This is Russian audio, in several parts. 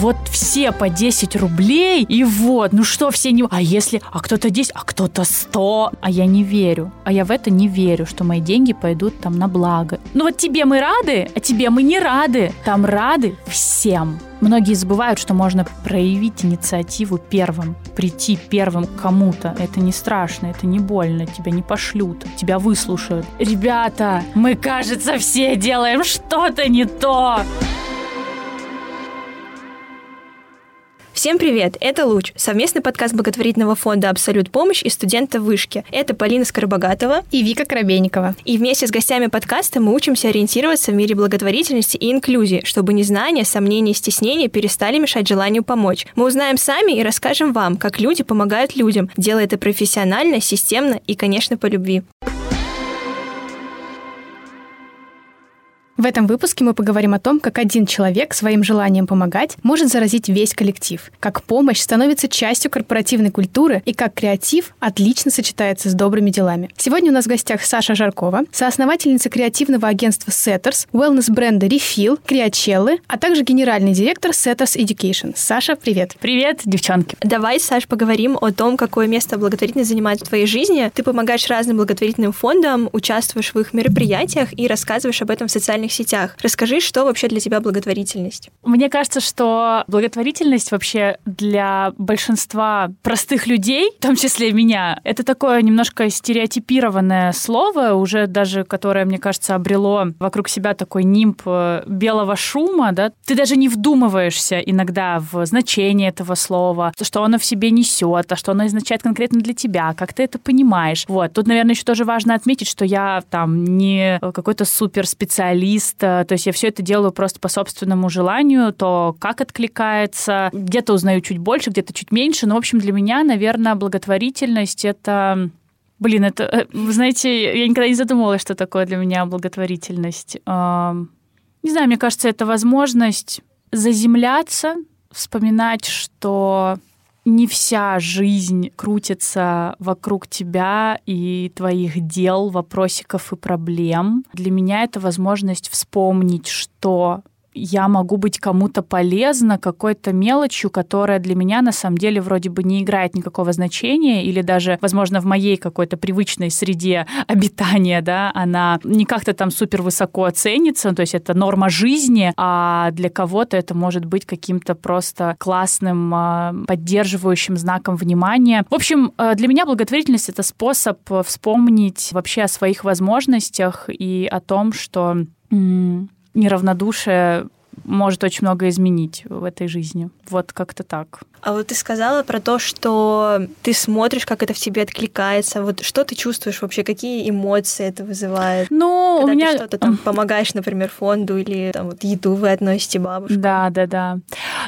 вот все по 10 рублей, и вот, ну что все не... А если... А кто-то 10, а кто-то 100. А я не верю. А я в это не верю, что мои деньги пойдут там на благо. Ну вот тебе мы рады, а тебе мы не рады. Там рады всем. Многие забывают, что можно проявить инициативу первым, прийти первым к кому-то. Это не страшно, это не больно, тебя не пошлют, тебя выслушают. Ребята, мы, кажется, все делаем что-то не то. Всем привет! Это «Луч» — совместный подкаст благотворительного фонда «Абсолют помощь» и студента вышки. Это Полина Скоробогатова и Вика Коробейникова. И вместе с гостями подкаста мы учимся ориентироваться в мире благотворительности и инклюзии, чтобы незнание, сомнения и стеснения перестали мешать желанию помочь. Мы узнаем сами и расскажем вам, как люди помогают людям, делая это профессионально, системно и, конечно, по любви. В этом выпуске мы поговорим о том, как один человек своим желанием помогать может заразить весь коллектив, как помощь становится частью корпоративной культуры и как креатив отлично сочетается с добрыми делами. Сегодня у нас в гостях Саша Жаркова, соосновательница креативного агентства Setters, wellness-бренда Refill, Криачеллы, а также генеральный директор Setters Education. Саша, привет. Привет, девчонки. Давай, Саш, поговорим о том, какое место благотворительность занимает в твоей жизни. Ты помогаешь разным благотворительным фондам, участвуешь в их мероприятиях и рассказываешь об этом в социальных социальных сетях. Расскажи, что вообще для тебя благотворительность? Мне кажется, что благотворительность вообще для большинства простых людей, в том числе меня, это такое немножко стереотипированное слово, уже даже которое, мне кажется, обрело вокруг себя такой нимб э, белого шума, да, ты даже не вдумываешься иногда в значение этого слова, что оно в себе несет, а что оно означает конкретно для тебя, как ты это понимаешь. Вот. Тут, наверное, еще тоже важно отметить, что я там не какой-то супер артист, то есть я все это делаю просто по собственному желанию, то как откликается, где-то узнаю чуть больше, где-то чуть меньше, но, в общем, для меня, наверное, благотворительность — это Блин, это, э, вы знаете, я никогда не задумывалась, что такое для меня благотворительность. Не знаю, мне кажется, это возможность заземляться, вспоминать, что не вся жизнь крутится вокруг тебя и твоих дел, вопросиков и проблем. Для меня это возможность вспомнить, что я могу быть кому-то полезна какой-то мелочью, которая для меня на самом деле вроде бы не играет никакого значения, или даже, возможно, в моей какой-то привычной среде обитания, да, она не как-то там супер высоко оценится, то есть это норма жизни, а для кого-то это может быть каким-то просто классным а, поддерживающим знаком внимания. В общем, э, для меня благотворительность — это способ вспомнить вообще о своих возможностях и о том, что неравнодушие может очень много изменить в этой жизни. Вот как-то так. А вот ты сказала про то, что ты смотришь, как это в тебе откликается. Вот что ты чувствуешь вообще, какие эмоции это вызывает? Ну, Когда у меня... ты что-то там помогаешь, например, фонду или там вот еду вы относите бабушке. Да, да, да.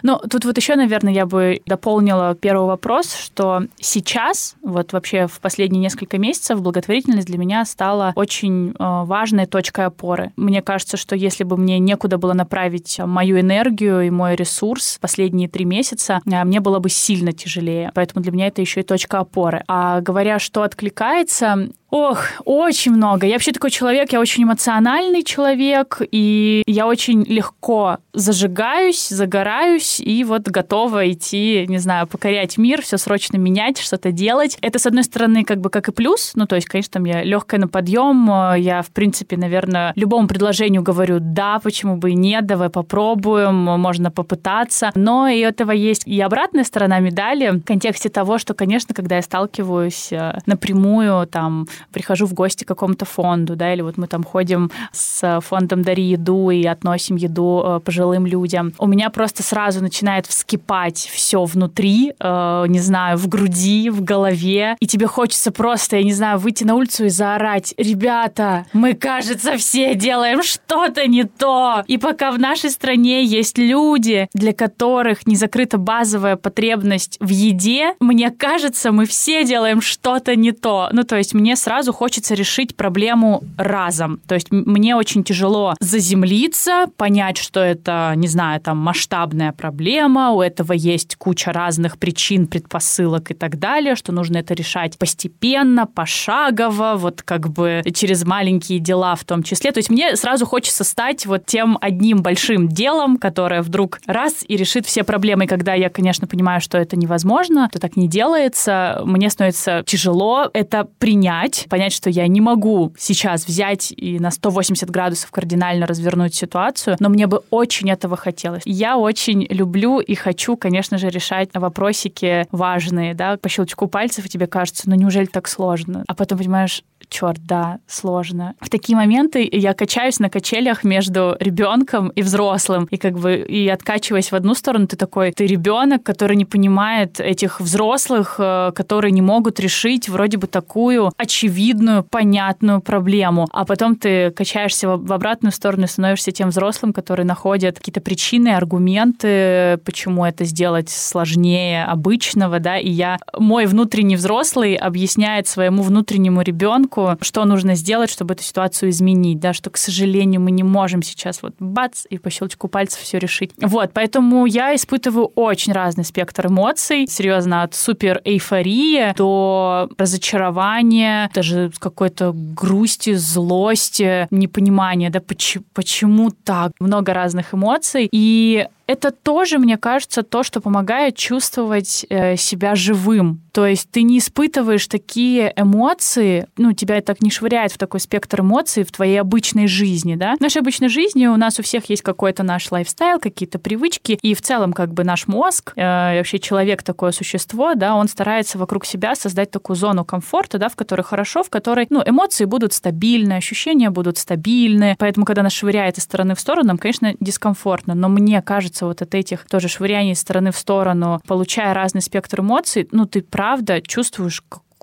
Ну, тут вот еще, наверное, я бы дополнила первый вопрос, что сейчас, вот вообще в последние несколько месяцев благотворительность для меня стала очень э, важной точкой опоры. Мне кажется, что если бы мне некуда было направить мою энергию и мой ресурс последние три месяца, э, мне было бы сильно тяжелее. Поэтому для меня это еще и точка опоры. А говоря, что откликается, Ох, очень много. Я вообще такой человек, я очень эмоциональный человек, и я очень легко зажигаюсь, загораюсь, и вот готова идти, не знаю, покорять мир, все срочно менять, что-то делать. Это, с одной стороны, как бы как и плюс, ну, то есть, конечно, там я легкая на подъем, я, в принципе, наверное, любому предложению говорю да, почему бы и нет, давай попробуем, можно попытаться. Но и этого есть и обратная сторона медали в контексте того, что, конечно, когда я сталкиваюсь э, напрямую там прихожу в гости к какому-то фонду, да, или вот мы там ходим с фондом «Дари еду» и относим еду э, пожилым людям. У меня просто сразу начинает вскипать все внутри, э, не знаю, в груди, в голове, и тебе хочется просто, я не знаю, выйти на улицу и заорать, ребята, мы, кажется, все делаем что-то не то. И пока в нашей стране есть люди, для которых не закрыта базовая потребность в еде, мне кажется, мы все делаем что-то не то. Ну, то есть мне сразу сразу хочется решить проблему разом. То есть мне очень тяжело заземлиться, понять, что это, не знаю, там масштабная проблема, у этого есть куча разных причин, предпосылок и так далее, что нужно это решать постепенно, пошагово, вот как бы через маленькие дела в том числе. То есть мне сразу хочется стать вот тем одним большим делом, которое вдруг раз и решит все проблемы. И когда я, конечно, понимаю, что это невозможно, то так не делается, мне становится тяжело это принять, понять, что я не могу сейчас взять и на 180 градусов кардинально развернуть ситуацию, но мне бы очень этого хотелось. Я очень люблю и хочу, конечно же, решать вопросики важные, да, по щелчку пальцев, и тебе кажется, ну неужели так сложно? А потом понимаешь, черт, да, сложно. В такие моменты я качаюсь на качелях между ребенком и взрослым, и как бы и откачиваясь в одну сторону, ты такой, ты ребенок, который не понимает этих взрослых, э, которые не могут решить вроде бы такую очевидную, понятную проблему, а потом ты качаешься в обратную сторону и становишься тем взрослым, который находит какие-то причины, аргументы, почему это сделать сложнее обычного, да, и я, мой внутренний взрослый объясняет своему внутреннему ребенку, человеку, что нужно сделать, чтобы эту ситуацию изменить, да, что, к сожалению, мы не можем сейчас вот бац и по щелчку пальцев все решить. Вот, поэтому я испытываю очень разный спектр эмоций, серьезно, от супер эйфории до разочарования, даже какой-то грусти, злости, непонимания, да, почему, почему так, много разных эмоций, и это тоже, мне кажется, то, что помогает чувствовать э, себя живым. То есть ты не испытываешь такие эмоции, ну, тебя так не швыряет в такой спектр эмоций в твоей обычной жизни, да. В нашей обычной жизни у нас у всех есть какой-то наш лайфстайл, какие-то привычки, и в целом как бы наш мозг, э, вообще человек такое существо, да, он старается вокруг себя создать такую зону комфорта, да, в которой хорошо, в которой, ну, эмоции будут стабильны, ощущения будут стабильны, поэтому, когда нас швыряет из стороны в сторону, нам, конечно, дискомфортно, но мне кажется, кажется, вот от этих тоже швыряний стороны в сторону, получая разный спектр эмоций, ну, ты правда чувствуешь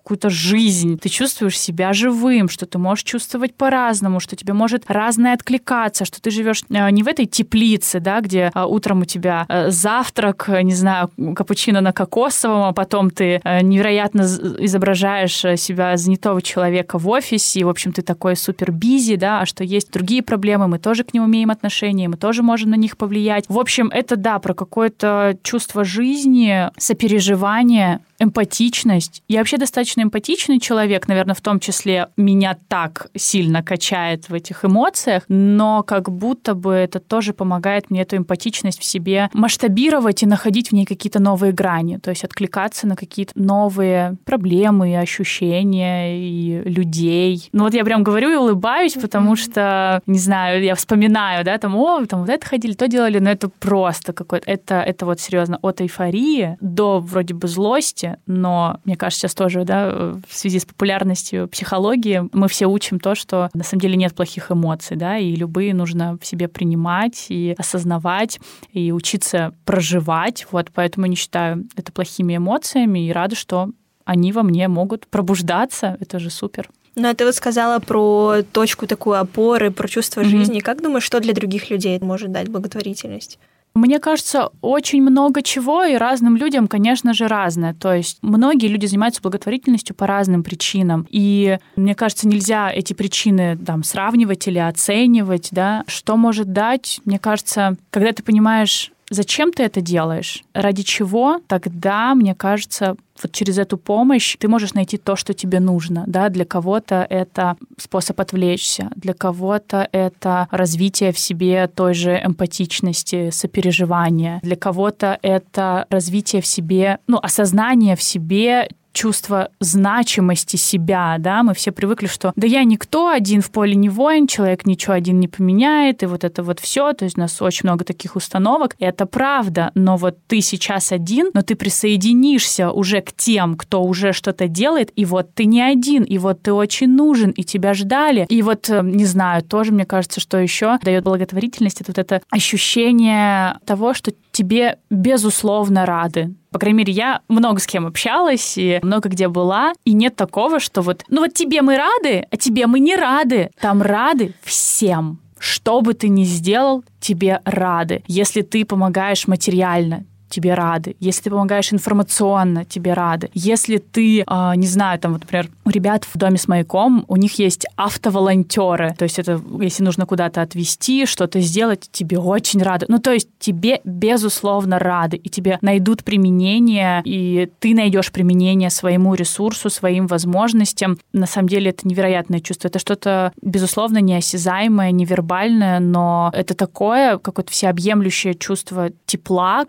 какую-то жизнь, ты чувствуешь себя живым, что ты можешь чувствовать по-разному, что тебе может разное откликаться, что ты живешь э, не в этой теплице, да, где а, утром у тебя э, завтрак, не знаю, капучино на кокосовом, а потом ты э, невероятно изображаешь себя занятого человека в офисе, и, в общем, ты такой супер бизи, да, а что есть другие проблемы, мы тоже к ним имеем отношение, мы тоже можем на них повлиять. В общем, это, да, про какое-то чувство жизни, сопереживание, эмпатичность. Я вообще достаточно эмпатичный человек, наверное, в том числе меня так сильно качает в этих эмоциях, но как будто бы это тоже помогает мне эту эмпатичность в себе масштабировать и находить в ней какие-то новые грани, то есть откликаться на какие-то новые проблемы и ощущения и людей. Ну вот я прям говорю и улыбаюсь, потому что, не знаю, я вспоминаю, да, там, о, там вот это ходили, то делали, но это просто какое-то, это, это вот серьезно от эйфории до вроде бы злости, но мне кажется, сейчас тоже, да, в связи с популярностью психологии мы все учим то, что на самом деле нет плохих эмоций, да, и любые нужно в себе принимать и осознавать, и учиться проживать, вот, поэтому не считаю это плохими эмоциями и рада, что они во мне могут пробуждаться, это же супер. Ну, а ты вот сказала про точку такую опоры, про чувство mm-hmm. жизни. Как думаешь, что для других людей может дать благотворительность? Мне кажется, очень много чего, и разным людям, конечно же, разное. То есть многие люди занимаются благотворительностью по разным причинам. И мне кажется, нельзя эти причины там сравнивать или оценивать, да. Что может дать, мне кажется, когда ты понимаешь, зачем ты это делаешь, ради чего, тогда, мне кажется, вот через эту помощь ты можешь найти то, что тебе нужно. Да? Для кого-то это способ отвлечься, для кого-то это развитие в себе той же эмпатичности, сопереживания, для кого-то это развитие в себе, ну, осознание в себе чувство значимости себя, да, мы все привыкли, что да я никто, один в поле не воин, человек ничего один не поменяет, и вот это вот все, то есть у нас очень много таких установок, и это правда, но вот ты сейчас один, но ты присоединишься уже к тем, кто уже что-то делает, и вот ты не один, и вот ты очень нужен, и тебя ждали, и вот, э, не знаю, тоже мне кажется, что еще дает благотворительность, это вот это ощущение того, что тебе безусловно рады, по крайней мере, я много с кем общалась и много где была, и нет такого, что вот, ну вот тебе мы рады, а тебе мы не рады. Там рады всем. Что бы ты ни сделал, тебе рады. Если ты помогаешь материально, тебе рады. Если ты помогаешь информационно, тебе рады. Если ты, э, не знаю, там, вот, например, у ребят в доме с маяком, у них есть автоволонтеры. То есть это, если нужно куда-то отвезти, что-то сделать, тебе очень рады. Ну, то есть тебе, безусловно, рады, и тебе найдут применение, и ты найдешь применение своему ресурсу, своим возможностям. На самом деле это невероятное чувство. Это что-то, безусловно, неосязаемое, невербальное, но это такое какое-то всеобъемлющее чувство тепла,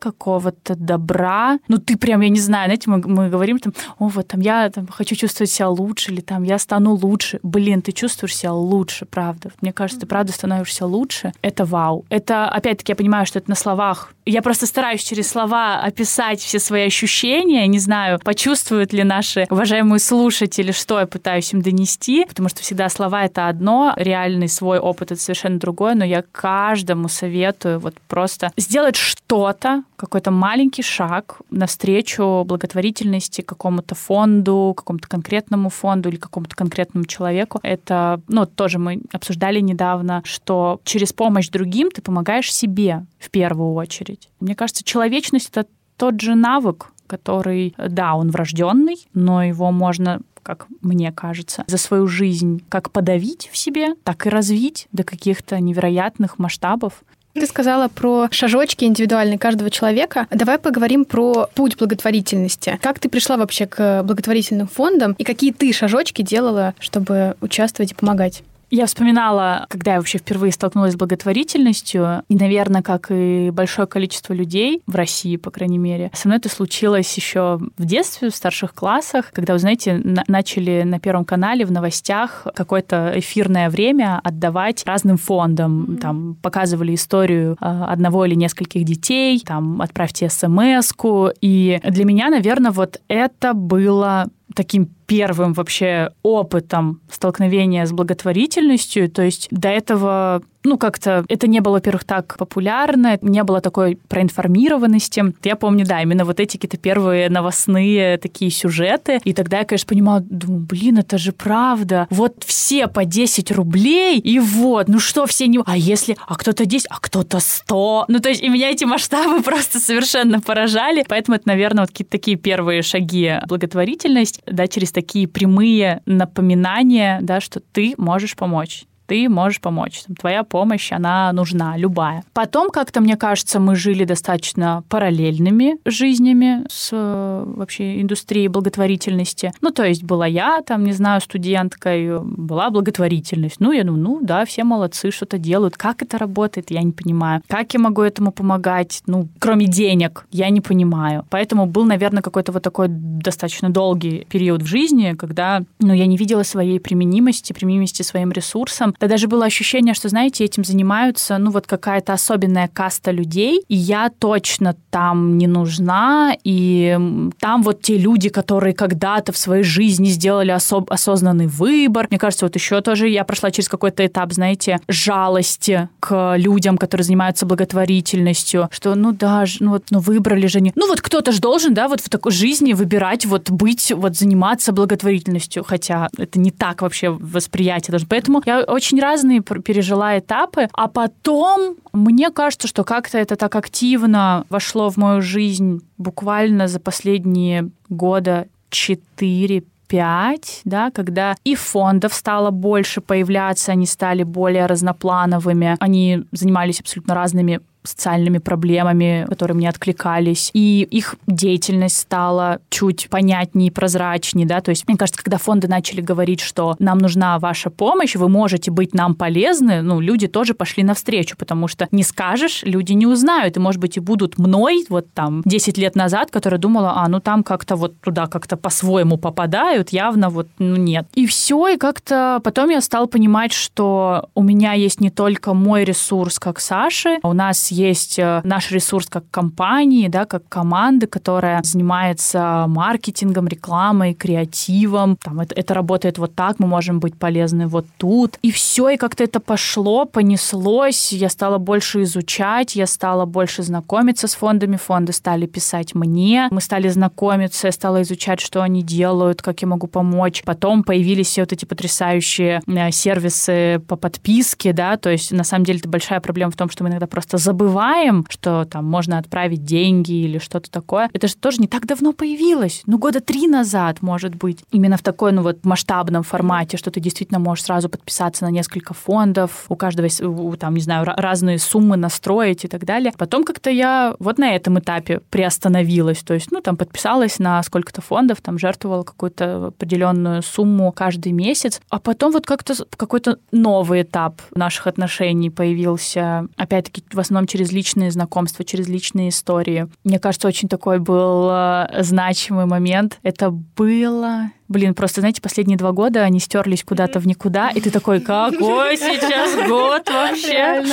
какого-то добра. Ну, ты прям, я не знаю, знаете, мы, мы говорим там, о, вот там я там, хочу чувствовать себя лучше, или там я стану лучше. Блин, ты чувствуешь себя лучше, правда. Мне кажется, ты правда становишься лучше. Это вау. Это, опять-таки, я понимаю, что это на словах. Я просто стараюсь через слова описать все свои ощущения. Не знаю, почувствуют ли наши уважаемые слушатели, что я пытаюсь им донести, потому что всегда слова — это одно, реальный свой опыт — это совершенно другое, но я каждому советую вот просто сделать что-то, какой-то маленький шаг навстречу благотворительности какому-то фонду, какому-то конкретному фонду или какому-то конкретному человеку. Это, ну, тоже мы обсуждали недавно, что через помощь другим ты помогаешь себе в первую очередь. Мне кажется, человечность — это тот же навык, который, да, он врожденный, но его можно как мне кажется, за свою жизнь как подавить в себе, так и развить до каких-то невероятных масштабов. Ты сказала про шажочки индивидуальные каждого человека. Давай поговорим про путь благотворительности. Как ты пришла вообще к благотворительным фондам и какие ты шажочки делала, чтобы участвовать и помогать? Я вспоминала, когда я вообще впервые столкнулась с благотворительностью, и, наверное, как и большое количество людей в России, по крайней мере, со мной это случилось еще в детстве, в старших классах, когда, вы знаете, на- начали на Первом канале в новостях какое-то эфирное время отдавать разным фондам. Mm-hmm. Там показывали историю э, одного или нескольких детей, там отправьте смс-ку. И для меня, наверное, вот это было таким первым вообще опытом столкновения с благотворительностью. То есть до этого ну, как-то это не было, во-первых, так популярно, не было такой проинформированности. Я помню, да, именно вот эти какие-то первые новостные такие сюжеты. И тогда я, конечно, понимала, думаю, блин, это же правда. Вот все по 10 рублей, и вот, ну что все не... А если... А кто-то 10, а кто-то 100. Ну, то есть и меня эти масштабы просто совершенно поражали. Поэтому это, наверное, вот какие-то такие первые шаги благотворительность, да, через такие прямые напоминания, да, что ты можешь помочь ты можешь помочь. Там, твоя помощь, она нужна, любая. Потом, как-то, мне кажется, мы жили достаточно параллельными жизнями с э, вообще индустрией благотворительности. Ну, то есть была я, там, не знаю, студенткой, была благотворительность. Ну, я думаю, ну, да, все молодцы, что-то делают. Как это работает, я не понимаю. Как я могу этому помогать? Ну, кроме денег, я не понимаю. Поэтому был, наверное, какой-то вот такой достаточно долгий период в жизни, когда, ну, я не видела своей применимости, применимости своим ресурсам, да даже было ощущение, что, знаете, этим занимаются, ну, вот какая-то особенная каста людей, и я точно там не нужна, и там вот те люди, которые когда-то в своей жизни сделали особ- осознанный выбор. Мне кажется, вот еще тоже я прошла через какой-то этап, знаете, жалости к людям, которые занимаются благотворительностью, что, ну да, ну вот, ну выбрали же не... Ну вот кто-то же должен, да, вот в такой жизни выбирать, вот быть, вот заниматься благотворительностью, хотя это не так вообще восприятие должно. Поэтому я очень очень разные пережила этапы, а потом мне кажется, что как-то это так активно вошло в мою жизнь буквально за последние года 4 5, да, когда и фондов стало больше появляться, они стали более разноплановыми, они занимались абсолютно разными социальными проблемами, которые мне откликались, и их деятельность стала чуть понятнее прозрачнее, да, то есть, мне кажется, когда фонды начали говорить, что нам нужна ваша помощь, вы можете быть нам полезны, ну, люди тоже пошли навстречу, потому что не скажешь, люди не узнают, и, может быть, и будут мной, вот там, 10 лет назад, которая думала, а, ну, там как-то вот туда как-то по-своему попадают, явно вот, ну, нет. И все, и как-то потом я стала понимать, что у меня есть не только мой ресурс, как Саши, у нас есть э, наш ресурс как компании, да, как команды, которая занимается маркетингом, рекламой, креативом. Там это, это работает вот так, мы можем быть полезны вот тут. И все, и как-то это пошло, понеслось. Я стала больше изучать, я стала больше знакомиться с фондами, фонды стали писать мне, мы стали знакомиться, я стала изучать, что они делают, как я могу помочь. Потом появились все вот эти потрясающие э, сервисы по подписке, да, то есть на самом деле это большая проблема в том, что мы иногда просто забываем забываем, что там можно отправить деньги или что-то такое. Это же тоже не так давно появилось. Ну, года три назад, может быть. Именно в такой, ну вот, масштабном формате, что ты действительно можешь сразу подписаться на несколько фондов, у каждого, там, не знаю, разные суммы настроить и так далее. Потом как-то я вот на этом этапе приостановилась. То есть, ну, там, подписалась на сколько-то фондов, там, жертвовала какую-то определенную сумму каждый месяц. А потом вот как-то какой-то новый этап наших отношений появился. Опять-таки, в основном через личные знакомства, через личные истории. Мне кажется, очень такой был э, значимый момент. Это было блин, просто, знаете, последние два года они стерлись куда-то в никуда, и ты такой, какой сейчас год вообще?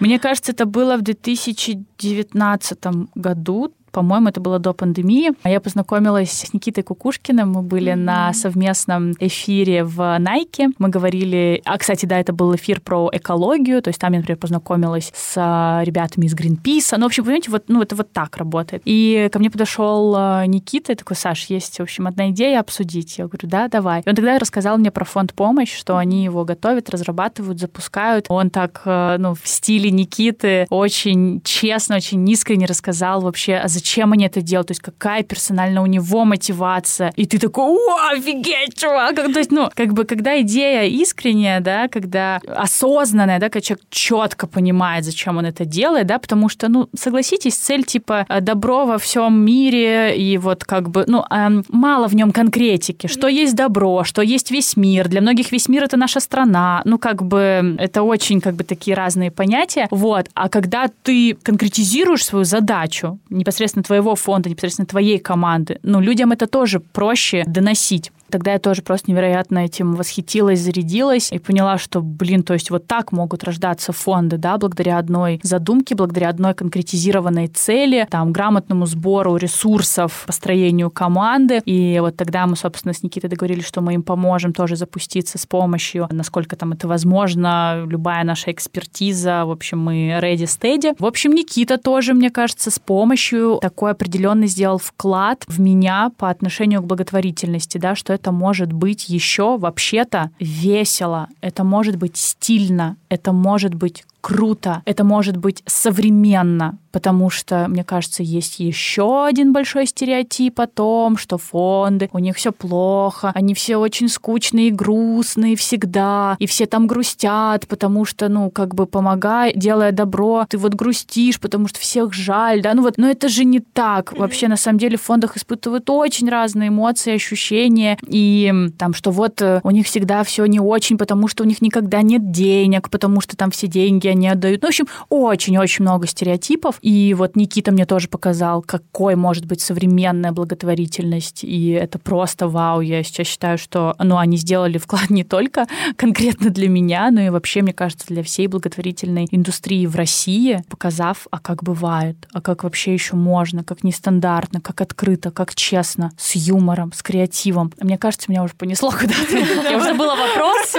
Мне кажется, это было в 2019 году, по-моему, это было до пандемии. Я познакомилась с Никитой Кукушкиным. Мы были mm-hmm. на совместном эфире в Nike. Мы говорили... А, кстати, да, это был эфир про экологию. То есть там я, например, познакомилась с а, ребятами из Greenpeace. Ну, в общем, понимаете, вот, ну, это вот так работает. И ко мне подошел а, Никита и такой, Саш, есть, в общем, одна идея обсудить. Я говорю, да, давай. И он тогда рассказал мне про фонд помощь, что они его готовят, разрабатывают, запускают. Он так, а, ну, в стиле Никиты очень честно, очень искренне рассказал вообще, а зачем зачем они это делают, то есть какая персонально у него мотивация. И ты такой, о, офигеть, чувак! То есть, ну, как бы, когда идея искренняя, да, когда осознанная, да, когда человек четко понимает, зачем он это делает, да, потому что, ну, согласитесь, цель типа э, добро во всем мире, и вот как бы, ну, эм, мало в нем конкретики, что есть добро, что есть весь мир. Для многих весь мир это наша страна. Ну, как бы, это очень, как бы, такие разные понятия. Вот. А когда ты конкретизируешь свою задачу непосредственно непосредственно твоего фонда, непосредственно твоей команды, ну, людям это тоже проще доносить. Тогда я тоже просто невероятно этим восхитилась, зарядилась и поняла, что, блин, то есть вот так могут рождаться фонды, да, благодаря одной задумке, благодаря одной конкретизированной цели, там, грамотному сбору ресурсов, построению команды. И вот тогда мы, собственно, с Никитой договорились, что мы им поможем тоже запуститься с помощью, насколько там это возможно, любая наша экспертиза, в общем, мы ready steady. В общем, Никита тоже, мне кажется, с помощью такой определенный сделал вклад в меня по отношению к благотворительности, да, что это может быть еще вообще-то весело, это может быть стильно, это может быть круто, это может быть современно, потому что, мне кажется, есть еще один большой стереотип о том, что фонды, у них все плохо, они все очень скучные и грустные всегда, и все там грустят, потому что, ну, как бы помогай, делая добро, ты вот грустишь, потому что всех жаль, да, ну вот, но это же не так. Вообще, на самом деле, в фондах испытывают очень разные эмоции, ощущения, и там, что вот э, у них всегда все не очень, потому что у них никогда нет денег, потому что там все деньги не отдают. Ну, в общем, очень-очень много стереотипов. И вот Никита мне тоже показал, какой может быть современная благотворительность. И это просто вау. Я сейчас считаю, что ну, они сделали вклад не только конкретно для меня, но и вообще, мне кажется, для всей благотворительной индустрии в России, показав, а как бывает, а как вообще еще можно, как нестандартно, как открыто, как честно, с юмором, с креативом. Мне кажется, меня уже понесло куда-то. Я уже забыла вопрос.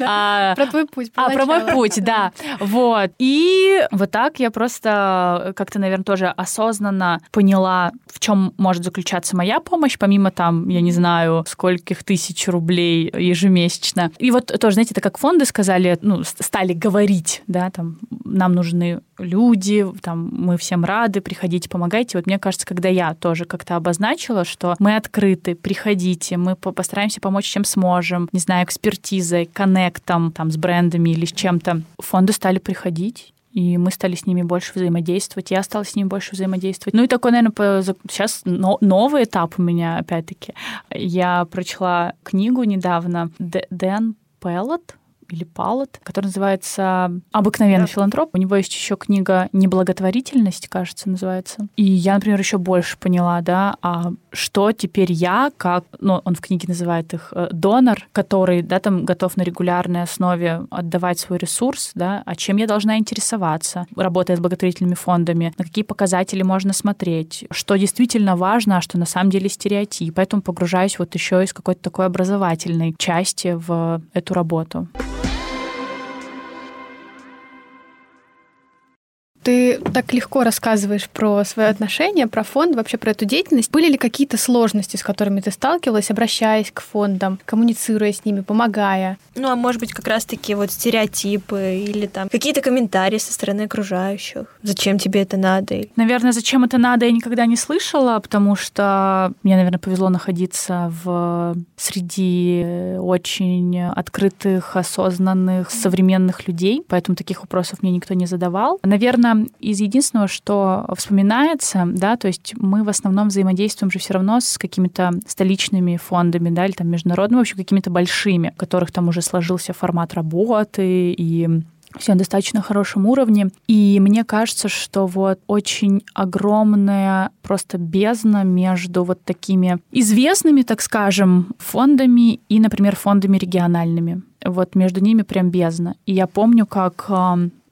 А, про твой путь. А, про мой путь, да. Вот. И вот так я просто как-то, наверное, тоже осознанно поняла, в чем может заключаться моя помощь, помимо там, я не знаю, скольких тысяч рублей ежемесячно. И вот тоже, знаете, это как фонды сказали, ну, стали говорить, да, там, нам нужны люди, там, мы всем рады, приходите, помогайте. Вот мне кажется, когда я тоже как-то обозначила, что мы открыты, приходите, мы постараемся помочь, чем сможем, не знаю, экспертизой, коннектом, там, с брендами или с чем-то, фонды стали приходить, и мы стали с ними больше взаимодействовать, я стала с ними больше взаимодействовать. Ну и такой, наверное, сейчас новый этап у меня, опять-таки. Я прочла книгу недавно Дэн Пеллот, или Палот, который называется «Обыкновенный да. филантроп». У него есть еще книга «Неблаготворительность», кажется, называется. И я, например, еще больше поняла, да, а что теперь я, как, ну, он в книге называет их э, донор, который, да, там готов на регулярной основе отдавать свой ресурс, да, а чем я должна интересоваться, работая с благотворительными фондами, на какие показатели можно смотреть, что действительно важно, а что на самом деле стереотип. Поэтому погружаюсь вот еще из какой-то такой образовательной части в эту работу. Ты так легко рассказываешь про свои отношения, про фонд, вообще про эту деятельность. Были ли какие-то сложности, с которыми ты сталкивалась, обращаясь к фондам, коммуницируя с ними, помогая? Ну, а может быть, как раз-таки вот стереотипы или там какие-то комментарии со стороны окружающих. Зачем тебе это надо? Наверное, зачем это надо, я никогда не слышала, потому что мне, наверное, повезло находиться в среди очень открытых, осознанных, современных людей, поэтому таких вопросов мне никто не задавал. Наверное, из единственного, что вспоминается, да, то есть мы в основном взаимодействуем же все равно с какими-то столичными фондами, да, или там международными, вообще какими-то большими, у которых там уже сложился формат работы и все на достаточно хорошем уровне. И мне кажется, что вот очень огромная просто бездна между вот такими известными, так скажем, фондами и, например, фондами региональными. Вот между ними прям бездна. И я помню, как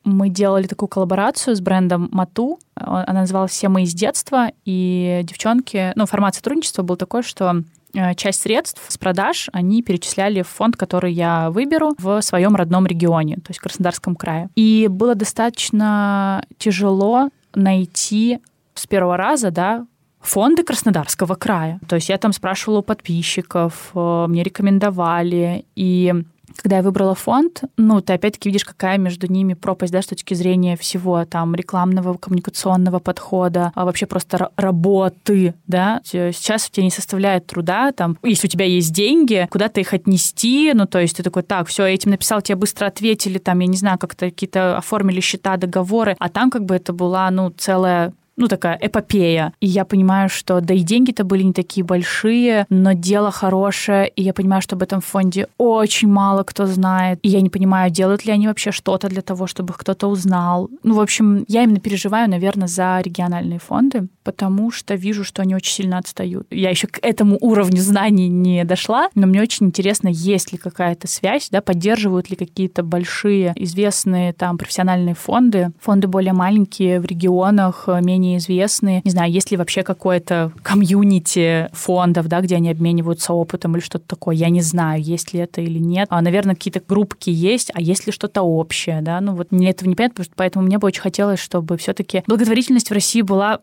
мы делали такую коллаборацию с брендом Мату. Она называлась «Все мы из детства», и девчонки... Ну, формат сотрудничества был такой, что э, часть средств с продаж они перечисляли в фонд, который я выберу в своем родном регионе, то есть Краснодарском крае. И было достаточно тяжело найти с первого раза, да, фонды Краснодарского края. То есть я там спрашивала у подписчиков, э, мне рекомендовали, и когда я выбрала фонд, ну, ты опять-таки видишь, какая между ними пропасть, да, с точки зрения всего там рекламного, коммуникационного подхода, а вообще просто работы, да. Сейчас у тебя не составляет труда, там, если у тебя есть деньги, куда-то их отнести, ну, то есть ты такой, так, все, этим написал, тебе быстро ответили, там, я не знаю, как-то какие-то оформили счета, договоры, а там как бы это была, ну, целая ну, такая эпопея. И я понимаю, что да и деньги-то были не такие большие, но дело хорошее, и я понимаю, что об этом фонде очень мало кто знает. И я не понимаю, делают ли они вообще что-то для того, чтобы кто-то узнал. Ну, в общем, я именно переживаю, наверное, за региональные фонды, потому что вижу, что они очень сильно отстают. Я еще к этому уровню знаний не дошла, но мне очень интересно, есть ли какая-то связь, да, поддерживают ли какие-то большие известные там профессиональные фонды, фонды более маленькие в регионах, менее менее известные. Не знаю, есть ли вообще какое-то комьюнити фондов, да, где они обмениваются опытом или что-то такое. Я не знаю, есть ли это или нет. А, наверное, какие-то группки есть, а есть ли что-то общее, да? Ну вот мне этого не понятно, поэтому мне бы очень хотелось, чтобы все-таки благотворительность в России была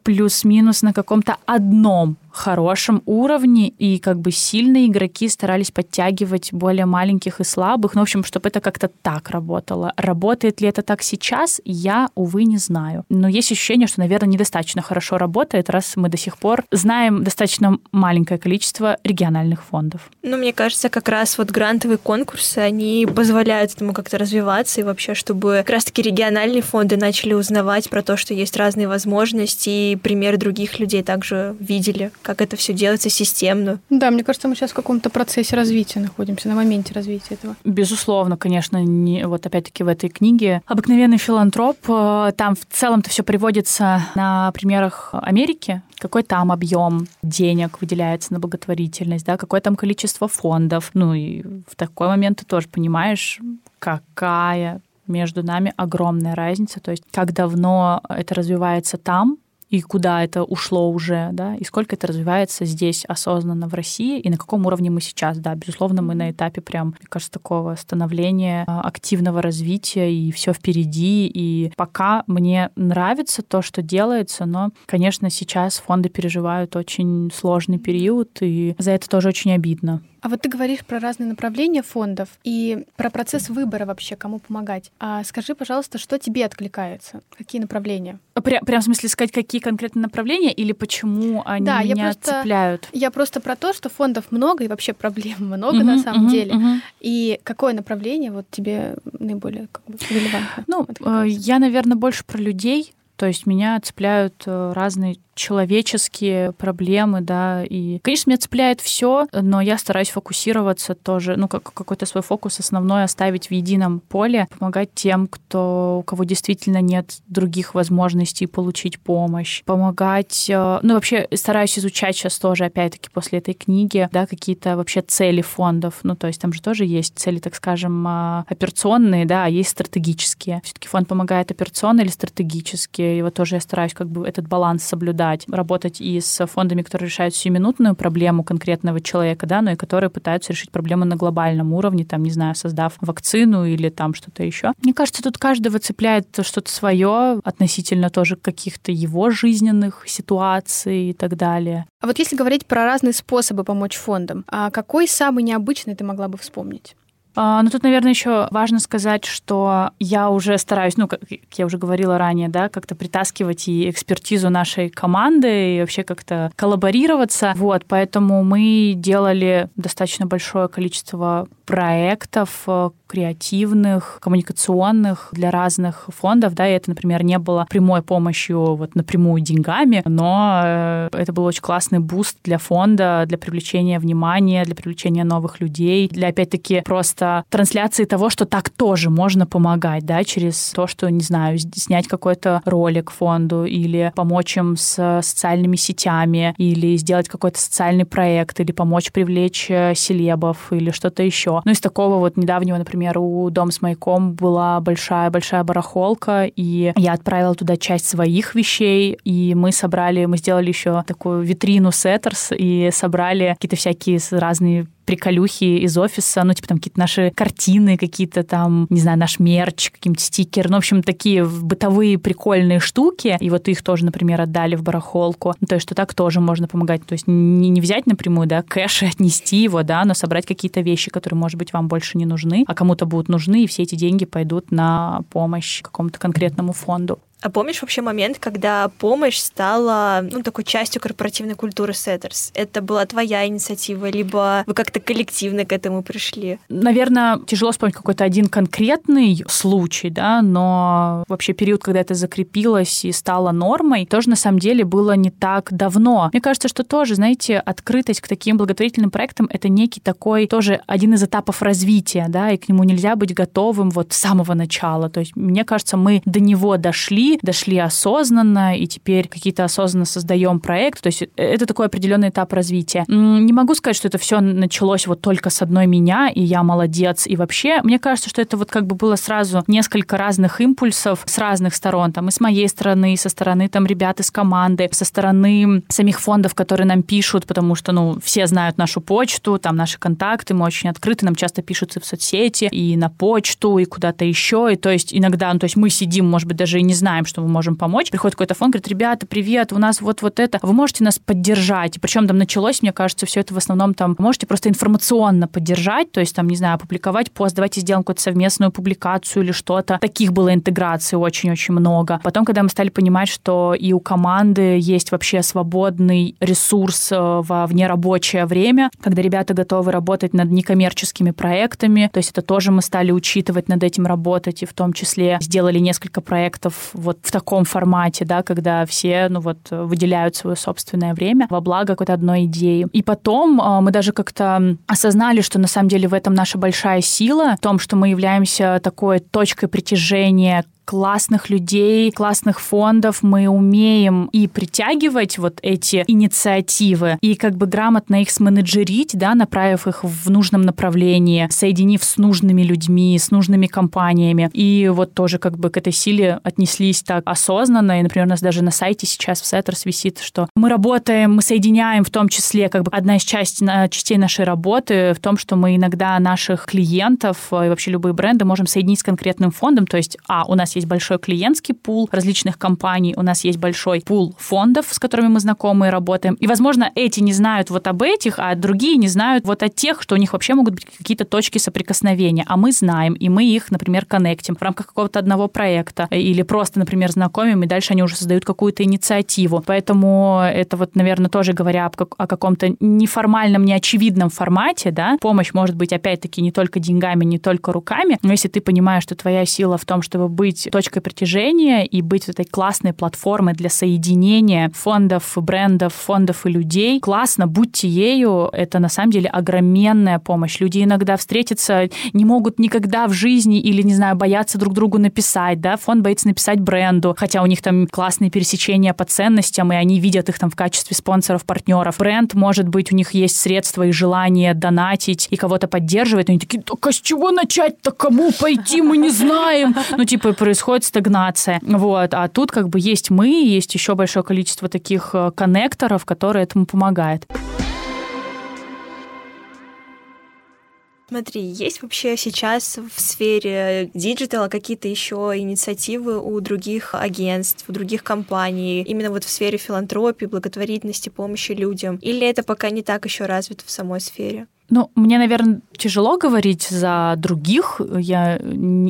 плюс-минус на каком-то одном хорошем уровне, и как бы сильные игроки старались подтягивать более маленьких и слабых. Ну, в общем, чтобы это как-то так работало. Работает ли это так сейчас, я, увы, не знаю. Но есть ощущение, что, наверное, недостаточно хорошо работает, раз мы до сих пор знаем достаточно маленькое количество региональных фондов. Ну, мне кажется, как раз вот грантовые конкурсы, они позволяют этому как-то развиваться, и вообще, чтобы как раз-таки региональные фонды начали узнавать про то, что есть разные возможности, и примеры других людей также видели, как это все делается системно. Да, мне кажется, мы сейчас в каком-то процессе развития находимся, на моменте развития этого. Безусловно, конечно, не, вот опять-таки в этой книге «Обыкновенный филантроп», э, там в целом-то все приводится на примерах Америки, какой там объем денег выделяется на благотворительность, да, какое там количество фондов. Ну и в такой момент ты тоже понимаешь, какая между нами огромная разница, то есть как давно это развивается там, и куда это ушло уже, да, и сколько это развивается здесь осознанно в России, и на каком уровне мы сейчас, да, безусловно, мы на этапе прям, мне кажется, такого становления, а, активного развития, и все впереди, и пока мне нравится то, что делается, но, конечно, сейчас фонды переживают очень сложный период, и за это тоже очень обидно. А вот ты говоришь про разные направления фондов и про процесс выбора вообще, кому помогать. А скажи, пожалуйста, что тебе откликается? Какие направления? Прям, прям в смысле сказать, какие конкретные направления или почему они да, меня я просто, цепляют? Я просто про то, что фондов много и вообще проблем много угу, на самом угу, деле. Угу. И какое направление вот тебе наиболее как бы, релевантно? Ну, э, я, наверное, больше про людей. То есть меня цепляют э, разные человеческие проблемы, да, и, конечно, меня цепляет все, но я стараюсь фокусироваться тоже, ну, как какой-то свой фокус основной оставить в едином поле, помогать тем, кто, у кого действительно нет других возможностей получить помощь, помогать, э, ну, вообще стараюсь изучать сейчас тоже, опять-таки, после этой книги, да, какие-то вообще цели фондов, ну, то есть там же тоже есть цели, так скажем, э, операционные, да, а есть стратегические. Все-таки фонд помогает операционно или стратегически, вот тоже я стараюсь как бы этот баланс соблюдать обсуждать, работать и с фондами, которые решают сиюминутную проблему конкретного человека, да, но и которые пытаются решить проблему на глобальном уровне, там, не знаю, создав вакцину или там что-то еще. Мне кажется, тут каждого цепляет что-то свое относительно тоже каких-то его жизненных ситуаций и так далее. А вот если говорить про разные способы помочь фондам, а какой самый необычный ты могла бы вспомнить? А, ну, тут, наверное, еще важно сказать, что я уже стараюсь, ну, как я уже говорила ранее, да, как-то притаскивать и экспертизу нашей команды, и вообще как-то коллаборироваться. Вот, поэтому мы делали достаточно большое количество проектов э, креативных, коммуникационных для разных фондов, да, и это, например, не было прямой помощью вот напрямую деньгами, но э, это был очень классный boost для фонда, для привлечения внимания, для привлечения новых людей, для, опять-таки, просто трансляции того, что так тоже можно помогать, да, через то, что, не знаю, снять какой-то ролик фонду или помочь им с социальными сетями, или сделать какой-то социальный проект, или помочь привлечь э, селебов, или что-то еще. Ну, из такого вот недавнего, например, у Дом с маяком была большая-большая барахолка, и я отправила туда часть своих вещей, и мы собрали, мы сделали еще такую витрину Setters, и собрали какие-то всякие разные приколюхи из офиса, ну, типа там какие-то наши картины, какие-то там, не знаю, наш мерч, какие-нибудь стикеры, ну, в общем, такие бытовые прикольные штуки, и вот их тоже, например, отдали в барахолку, ну, то есть, что так тоже можно помогать, то есть не, не взять напрямую, да, кэш и отнести его, да, но собрать какие-то вещи, которые, может быть, вам больше не нужны, а кому-то будут нужны, и все эти деньги пойдут на помощь какому-то конкретному фонду. А помнишь вообще момент, когда помощь стала ну, такой частью корпоративной культуры Setters? Это была твоя инициатива, либо вы как-то коллективно к этому пришли? Наверное, тяжело вспомнить какой-то один конкретный случай, да, но вообще период, когда это закрепилось и стало нормой, тоже на самом деле было не так давно. Мне кажется, что тоже, знаете, открытость к таким благотворительным проектам — это некий такой тоже один из этапов развития, да, и к нему нельзя быть готовым вот с самого начала. То есть, мне кажется, мы до него дошли, дошли, осознанно, и теперь какие-то осознанно создаем проект. То есть это такой определенный этап развития. Не могу сказать, что это все началось вот только с одной меня, и я молодец. И вообще, мне кажется, что это вот как бы было сразу несколько разных импульсов с разных сторон. Там и с моей стороны, и со стороны там ребят из команды, со стороны самих фондов, которые нам пишут, потому что, ну, все знают нашу почту, там наши контакты, мы очень открыты, нам часто пишут и в соцсети, и на почту, и куда-то еще. И то есть иногда, ну, то есть мы сидим, может быть, даже и не знаем, знаем, что мы можем помочь. Приходит какой-то фонд, говорит, ребята, привет, у нас вот вот это, вы можете нас поддержать. И причем там началось, мне кажется, все это в основном там, можете просто информационно поддержать, то есть там, не знаю, опубликовать пост, давайте сделаем какую-то совместную публикацию или что-то. Таких было интеграций очень-очень много. Потом, когда мы стали понимать, что и у команды есть вообще свободный ресурс э, во внерабочее время, когда ребята готовы работать над некоммерческими проектами, то есть это тоже мы стали учитывать, над этим работать, и в том числе сделали несколько проектов вот в таком формате, да, когда все, ну вот, выделяют свое собственное время во благо какой-то одной идеи. И потом а, мы даже как-то осознали, что на самом деле в этом наша большая сила, в том, что мы являемся такой точкой притяжения классных людей, классных фондов мы умеем и притягивать вот эти инициативы, и как бы грамотно их сменеджерить, да, направив их в нужном направлении, соединив с нужными людьми, с нужными компаниями. И вот тоже как бы к этой силе отнеслись так осознанно. И, например, у нас даже на сайте сейчас в Setters висит, что мы работаем, мы соединяем в том числе как бы одна из часть, частей нашей работы в том, что мы иногда наших клиентов и вообще любые бренды можем соединить с конкретным фондом. То есть, а, у нас есть есть большой клиентский пул различных компаний, у нас есть большой пул фондов, с которыми мы знакомы и работаем. И, возможно, эти не знают вот об этих, а другие не знают вот о тех, что у них вообще могут быть какие-то точки соприкосновения. А мы знаем, и мы их, например, коннектим в рамках какого-то одного проекта. Или просто, например, знакомим, и дальше они уже создают какую-то инициативу. Поэтому это вот, наверное, тоже говоря о каком-то неформальном, неочевидном формате, да, помощь может быть, опять-таки, не только деньгами, не только руками, но если ты понимаешь, что твоя сила в том, чтобы быть точкой притяжения и быть этой классной платформой для соединения фондов, брендов, фондов и людей. Классно, будьте ею. Это на самом деле огроменная помощь. Люди иногда встретиться не могут никогда в жизни или, не знаю, боятся друг другу написать, да, фонд боится написать бренду, хотя у них там классные пересечения по ценностям, и они видят их там в качестве спонсоров, партнеров. Бренд, может быть, у них есть средства и желание донатить и кого-то поддерживать, но они такие, так а с чего начать-то, кому пойти, мы не знаем. Ну, типа, происходит стагнация. Вот. А тут как бы есть мы, есть еще большое количество таких э, коннекторов, которые этому помогают. Смотри, есть вообще сейчас в сфере диджитала какие-то еще инициативы у других агентств, у других компаний, именно вот в сфере филантропии, благотворительности, помощи людям? Или это пока не так еще развито в самой сфере? Ну, мне, наверное, тяжело говорить за других. Я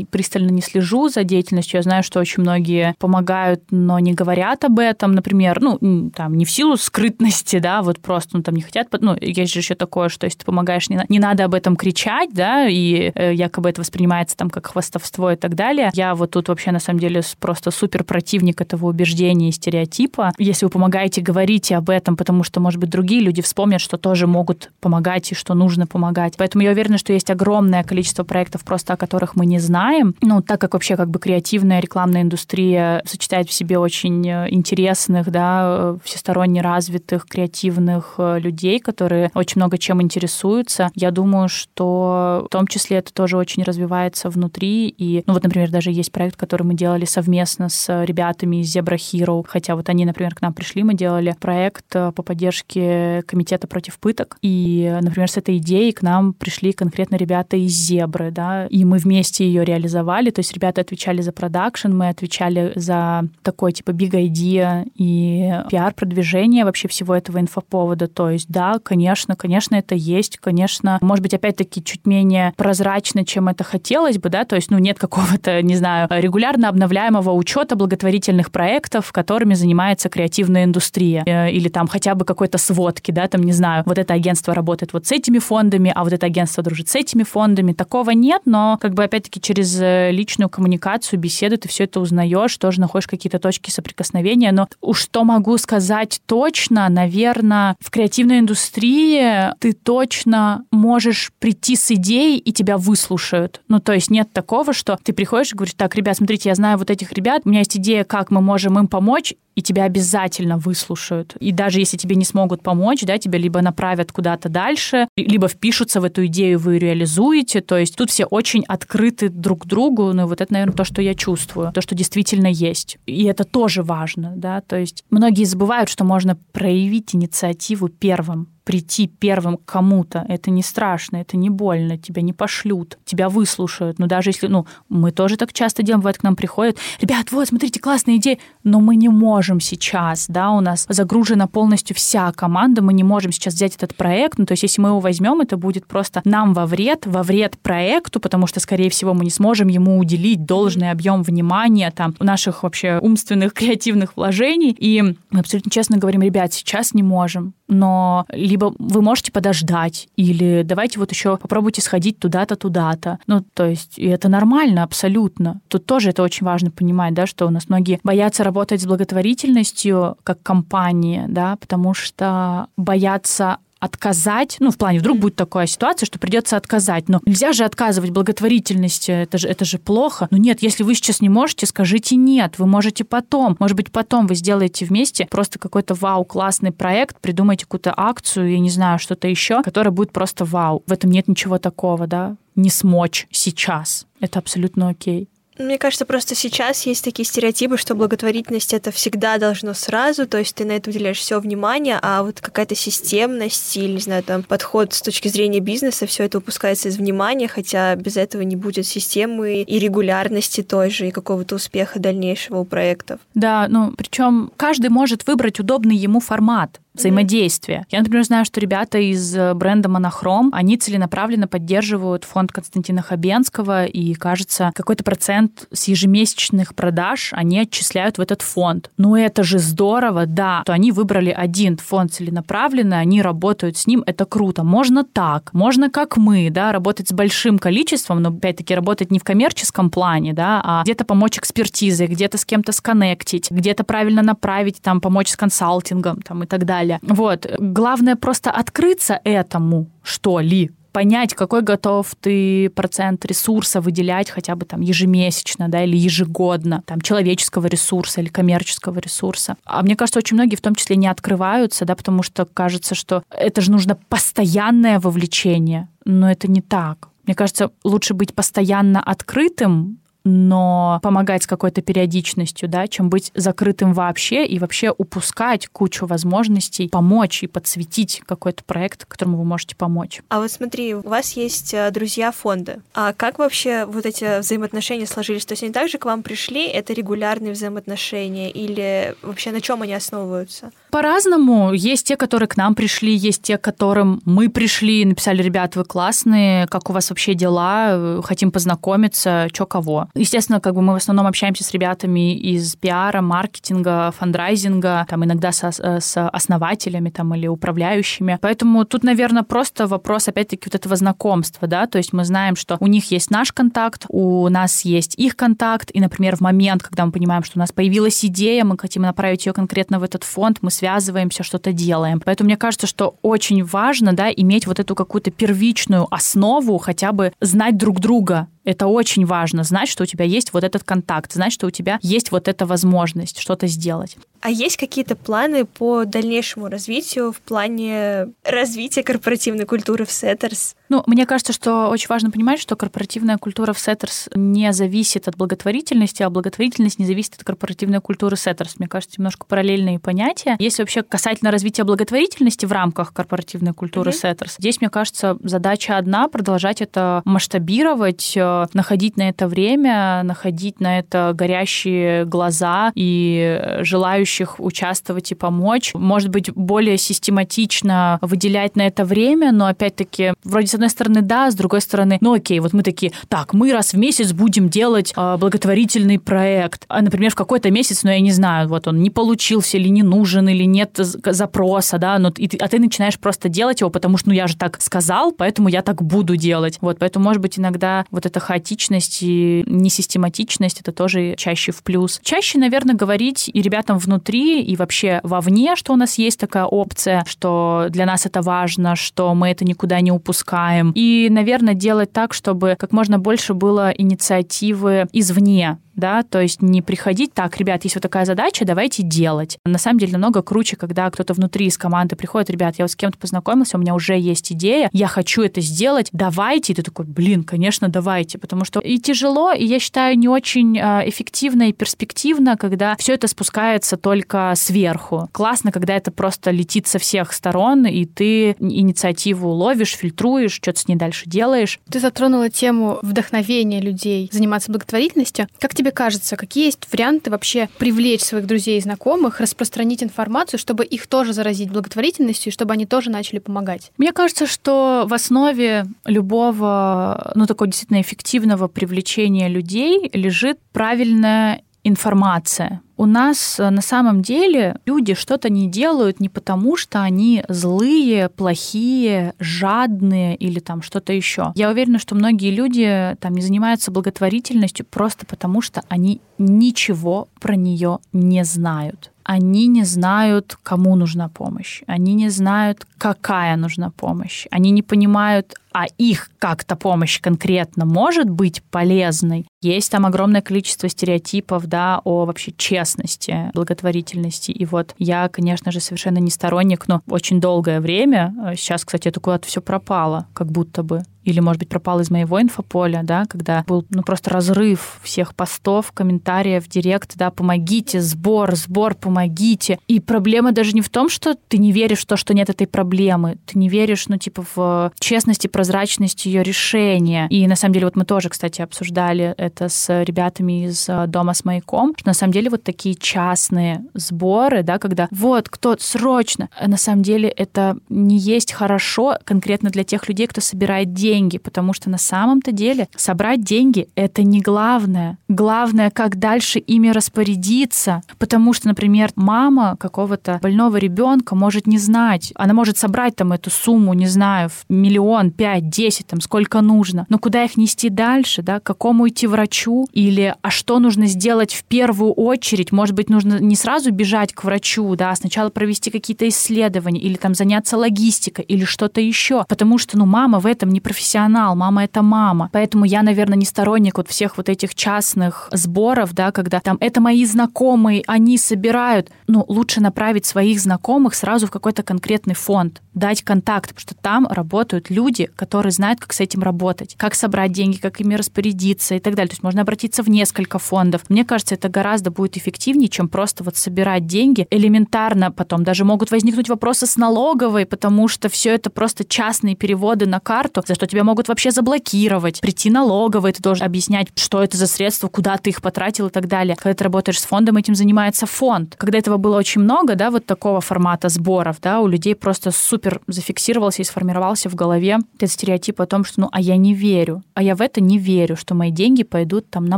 пристально не слежу за деятельностью. Я знаю, что очень многие помогают, но не говорят об этом. Например, ну, там, не в силу скрытности, да, вот просто, ну, там, не хотят... Ну, есть же еще такое, что если ты помогаешь, не, не надо об этом кричать, да, и э, якобы это воспринимается там как хвастовство и так далее. Я вот тут вообще, на самом деле, просто супер противник этого убеждения и стереотипа. Если вы помогаете, говорите об этом, потому что, может быть, другие люди вспомнят, что тоже могут помогать и что нужно нужно помогать. Поэтому я уверена, что есть огромное количество проектов, просто о которых мы не знаем. Ну, так как вообще как бы креативная рекламная индустрия сочетает в себе очень э, интересных, да, э, всесторонне развитых, креативных э, людей, которые очень много чем интересуются. Я думаю, что в том числе это тоже очень развивается внутри. И, ну вот, например, даже есть проект, который мы делали совместно с ребятами из Zebra Hero, хотя вот они, например, к нам пришли, мы делали проект по поддержке комитета против пыток. И, например, с этой идеей к нам пришли конкретно ребята из Зебры, да, и мы вместе ее реализовали, то есть ребята отвечали за продакшн, мы отвечали за такой типа big idea и пиар-продвижение вообще всего этого инфоповода, то есть да, конечно, конечно, это есть, конечно, может быть, опять-таки чуть менее прозрачно, чем это хотелось бы, да, то есть, ну, нет какого-то, не знаю, регулярно обновляемого учета благотворительных проектов, которыми занимается креативная индустрия, э, или там хотя бы какой-то сводки, да, там, не знаю, вот это агентство работает вот с этими фондами, а вот это агентство дружит с этими фондами. Такого нет, но как бы опять-таки через э, личную коммуникацию, беседу ты все это узнаешь, тоже находишь какие-то точки соприкосновения. Но уж что могу сказать точно, наверное, в креативной индустрии ты точно можешь прийти с идеей и тебя выслушают. Ну, то есть нет такого, что ты приходишь и говоришь, так, ребят, смотрите, я знаю вот этих ребят, у меня есть идея, как мы можем им помочь, и тебя обязательно выслушают. И даже если тебе не смогут помочь, да, тебя либо направят куда-то дальше, либо впишутся в эту идею, вы реализуете. То есть тут все очень открыты друг к другу. Ну, вот это, наверное, то, что я чувствую, то, что действительно есть. И это тоже важно, да. То есть многие забывают, что можно проявить инициативу первым прийти первым к кому-то, это не страшно, это не больно, тебя не пошлют, тебя выслушают. Но даже если, ну, мы тоже так часто делаем, бывает, к нам приходят, ребят, вот, смотрите, классная идея, но мы не можем сейчас, да, у нас загружена полностью вся команда, мы не можем сейчас взять этот проект, ну, то есть если мы его возьмем, это будет просто нам во вред, во вред проекту, потому что, скорее всего, мы не сможем ему уделить должный объем внимания, там, наших вообще умственных, креативных вложений, и мы абсолютно честно говорим, ребят, сейчас не можем, но либо вы можете подождать, или давайте вот еще попробуйте сходить туда-то, туда-то. Ну, то есть, и это нормально абсолютно. Тут тоже это очень важно понимать, да, что у нас многие боятся работать с благотворительностью как компания, да, потому что боятся отказать, ну, в плане, вдруг будет такая ситуация, что придется отказать, но нельзя же отказывать благотворительности, это же, это же плохо. Ну нет, если вы сейчас не можете, скажите нет, вы можете потом. Может быть, потом вы сделаете вместе просто какой-то вау, классный проект, придумайте какую-то акцию, я не знаю, что-то еще, которая будет просто вау. В этом нет ничего такого, да, не смочь сейчас. Это абсолютно окей. Мне кажется, просто сейчас есть такие стереотипы, что благотворительность это всегда должно сразу, то есть ты на это уделяешь все внимание, а вот какая-то системность или, не знаю, там подход с точки зрения бизнеса, все это упускается из внимания, хотя без этого не будет системы и регулярности той же, и какого-то успеха дальнейшего у проектов. Да, ну причем каждый может выбрать удобный ему формат взаимодействия. Я, например, знаю, что ребята из э, бренда Монохром, они целенаправленно поддерживают фонд Константина Хабенского, и, кажется, какой-то процент с ежемесячных продаж они отчисляют в этот фонд. Ну, это же здорово, да, то они выбрали один фонд целенаправленно, они работают с ним, это круто. Можно так, можно как мы, да, работать с большим количеством, но, опять-таки, работать не в коммерческом плане, да, а где-то помочь экспертизой, где-то с кем-то сконнектить, где-то правильно направить, там, помочь с консалтингом, там, и так далее далее. Вот. Главное просто открыться этому, что ли, понять, какой готов ты процент ресурса выделять хотя бы там ежемесячно, да, или ежегодно, там, человеческого ресурса или коммерческого ресурса. А мне кажется, очень многие в том числе не открываются, да, потому что кажется, что это же нужно постоянное вовлечение, но это не так. Мне кажется, лучше быть постоянно открытым, но помогать с какой-то периодичностью, да, чем быть закрытым вообще и вообще упускать кучу возможностей помочь и подсветить какой-то проект, которому вы можете помочь. А вот смотри, у вас есть э, друзья фонда. А как вообще вот эти взаимоотношения сложились? То есть они также к вам пришли, это регулярные взаимоотношения или вообще на чем они основываются? По-разному. Есть те, которые к нам пришли, есть те, к которым мы пришли, написали, ребят, вы классные, как у вас вообще дела, хотим познакомиться, чё кого. Естественно, как бы мы в основном общаемся с ребятами из пиара, маркетинга, фандрайзинга, там иногда со, с основателями там или управляющими. Поэтому тут, наверное, просто вопрос, опять-таки, вот этого знакомства, да, то есть мы знаем, что у них есть наш контакт, у нас есть их контакт, и, например, в момент, когда мы понимаем, что у нас появилась идея, мы хотим направить ее конкретно в этот фонд, мы связываемся, что-то делаем. Поэтому мне кажется, что очень важно, да, иметь вот эту какую-то первичную основу, хотя бы знать друг друга, это очень важно, знать, что у тебя есть вот этот контакт, знать, что у тебя есть вот эта возможность что-то сделать. А есть какие-то планы по дальнейшему развитию в плане развития корпоративной культуры в Setters? Ну, мне кажется, что очень важно понимать, что корпоративная культура в Setters не зависит от благотворительности, а благотворительность не зависит от корпоративной культуры Setters. Мне кажется, немножко параллельные понятия. Если вообще касательно развития благотворительности в рамках корпоративной культуры mm-hmm. Здесь, мне кажется, задача одна — продолжать это масштабировать, э, находить на это время, находить на это горящие глаза и желающих участвовать и помочь. Может быть, более систематично выделять на это время, но опять-таки, вроде с одной стороны, да, с другой стороны, ну окей, вот мы такие, так, мы раз в месяц будем делать э, благотворительный проект. А, например, в какой-то месяц, ну я не знаю, вот он не получился или не нужен, или нет запроса, да, но, и, а ты начинаешь просто делать его, потому что, ну я же так сказал, поэтому я так буду делать. Вот, поэтому, может быть, иногда вот это хаотичность и несистематичность это тоже чаще в плюс. Чаще, наверное, говорить и ребятам внутри, и вообще вовне, что у нас есть такая опция, что для нас это важно, что мы это никуда не упускаем. И, наверное, делать так, чтобы как можно больше было инициативы извне, да, то есть не приходить, так, ребят, есть вот такая задача, давайте делать. На самом деле намного круче, когда кто-то внутри из команды приходит, ребят, я вот с кем-то познакомился, у меня уже есть идея, я хочу это сделать, давайте, и ты такой, блин, конечно, давайте, потому что и тяжело, и я считаю не очень а, эффективно и перспективно, когда все это спускается только сверху. Классно, когда это просто летит со всех сторон, и ты инициативу ловишь, фильтруешь, что-то с ней дальше делаешь. Ты затронула тему вдохновения людей заниматься благотворительностью. Как тебе кажется, какие есть варианты вообще привлечь своих друзей и знакомых, распространить информацию, чтобы их тоже заразить благотворительностью, чтобы они тоже начали помогать? Мне кажется, что в основе любого, ну, такого действительно эффективного привлечения людей лежит правильная информация. У нас э, на самом деле люди что-то не делают не потому, что они злые, плохие, жадные или там что-то еще. Я уверена, что многие люди там не занимаются благотворительностью просто потому, что они ничего про нее не знают они не знают, кому нужна помощь, они не знают, какая нужна помощь, они не понимают, а их как-то помощь конкретно может быть полезной. Есть там огромное количество стереотипов, да, о вообще честности, благотворительности. И вот я, конечно же, совершенно не сторонник, но очень долгое время, э, сейчас, кстати, это куда-то все пропало, как будто бы или, может быть, пропал из моего инфополя, да, когда был, ну, просто разрыв всех постов, комментариев, директ, да, помогите, сбор, сбор, помогите. И проблема даже не в том, что ты не веришь в то, что нет этой проблемы, ты не веришь, ну, типа, в честность и прозрачность ее решения. И, на самом деле, вот мы тоже, кстати, обсуждали это с ребятами из э, Дома с маяком, что, на самом деле, вот такие частные сборы, да, когда вот кто-то срочно, на самом деле, это не есть хорошо конкретно для тех людей, кто собирает деньги, деньги, потому что на самом-то деле собрать деньги — это не главное. Главное, как дальше ими распорядиться, потому что, например, мама какого-то больного ребенка может не знать, она может собрать там эту сумму, не знаю, в миллион, пять, десять, там сколько нужно, но куда их нести дальше, да, к какому идти врачу, или а что нужно сделать в первую очередь, может быть, нужно не сразу бежать к врачу, да, а сначала провести какие-то исследования, или там заняться логистикой, или что-то еще, потому что, ну, мама в этом не профессионал, профессионал, мама это мама. Поэтому я, наверное, не сторонник вот всех вот этих частных сборов, да, когда там это мои знакомые, они собирают. Ну, лучше направить своих знакомых сразу в какой-то конкретный фонд, дать контакт, потому что там работают люди, которые знают, как с этим работать, как собрать деньги, как ими распорядиться и так далее. То есть можно обратиться в несколько фондов. Мне кажется, это гораздо будет эффективнее, чем просто вот собирать деньги. Элементарно потом даже могут возникнуть вопросы с налоговой, потому что все это просто частные переводы на карту, за что тебя могут вообще заблокировать. Прийти налоговой, ты должен объяснять, что это за средства, куда ты их потратил и так далее. Когда ты работаешь с фондом, этим занимается фонд. Когда этого было очень много, да, вот такого формата сборов, да, у людей просто супер зафиксировался и сформировался в голове этот стереотип о том, что, ну, а я не верю, а я в это не верю, что мои деньги пойдут там на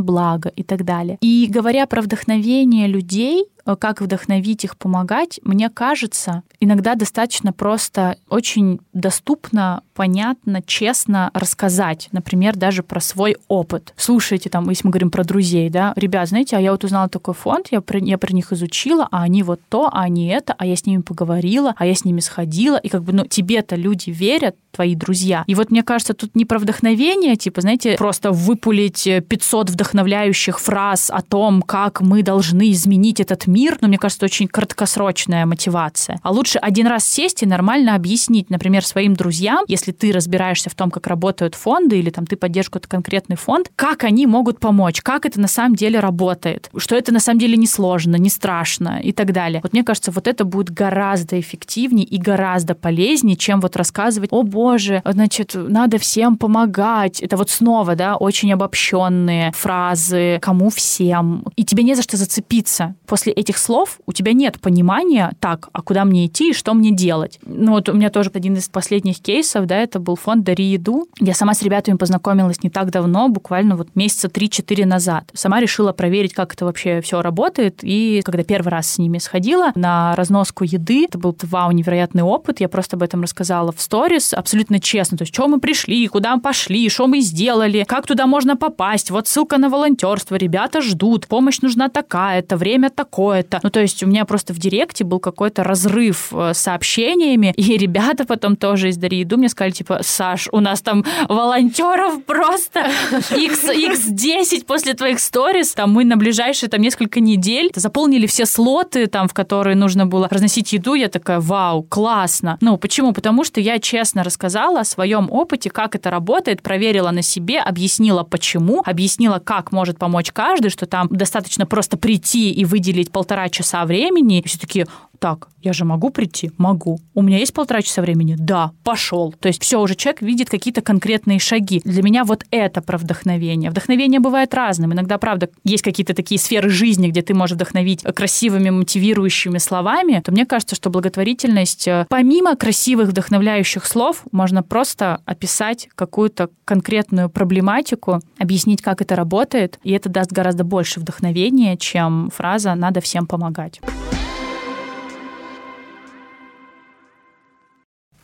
благо и так далее. И говоря про вдохновение людей, как вдохновить их помогать, мне кажется, иногда достаточно просто очень доступно, понятно, честно рассказать, например, даже про свой опыт. Слушайте, там, если мы говорим про друзей, да, ребят, знаете, а я вот узнала такой фонд, я про, я про них изучила, а они вот то, а они это, а я с ними поговорила, а я с ними сходила, и как бы, ну, тебе-то люди верят, твои друзья. И вот мне кажется, тут не про вдохновение, типа, знаете, просто выпулить 500 вдохновляющих фраз о том, как мы должны изменить этот но мне кажется, очень краткосрочная мотивация. А лучше один раз сесть и нормально объяснить, например, своим друзьям, если ты разбираешься в том, как работают фонды, или там ты поддерживаешь какой-то конкретный фонд, как они могут помочь, как это на самом деле работает, что это на самом деле не сложно, не страшно и так далее. Вот мне кажется, вот это будет гораздо эффективнее и гораздо полезнее, чем вот рассказывать, о боже, значит, надо всем помогать. Это вот снова, да, очень обобщенные фразы, кому всем. И тебе не за что зацепиться. После этих слов у тебя нет понимания, так, а куда мне идти и что мне делать. Ну вот у меня тоже один из последних кейсов, да, это был фонд «Дари еду». Я сама с ребятами познакомилась не так давно, буквально вот месяца 3-4 назад. Сама решила проверить, как это вообще все работает. И когда первый раз с ними сходила на разноску еды, это был вау, невероятный опыт. Я просто об этом рассказала в сторис абсолютно честно. То есть, что мы пришли, куда мы пошли, что мы сделали, как туда можно попасть. Вот ссылка на волонтерство, ребята ждут, помощь нужна такая-то, время такое-то. Ну, то есть у меня просто в директе был какой-то разрыв э, с сообщениями, и ребята потом тоже из Дарьи Еду мне сказали, типа, Саш, у нас там волонтеров просто x, x10 после твоих сторис, там мы на ближайшие там несколько недель заполнили все слоты, там, в которые нужно было разносить еду, я такая, вау, классно. Ну, почему? Потому что я честно рассказала о своем опыте, как это работает, проверила на себе, объяснила почему, объяснила, как может помочь каждый, что там достаточно просто прийти и выделить полтора часа времени, все таки так, я же могу прийти? Могу. У меня есть полтора часа времени? Да, пошел. То есть все, уже человек видит какие-то конкретные шаги. Для меня вот это про вдохновение. Вдохновение бывает разным. Иногда, правда, есть какие-то такие сферы жизни, где ты можешь вдохновить красивыми, мотивирующими словами, то мне кажется, что благотворительность, э, помимо красивых, вдохновляющих слов, можно просто описать какую-то конкретную проблематику, объяснить, как это работает, и это даст гораздо больше вдохновения, чем фраза «надо всем помогать».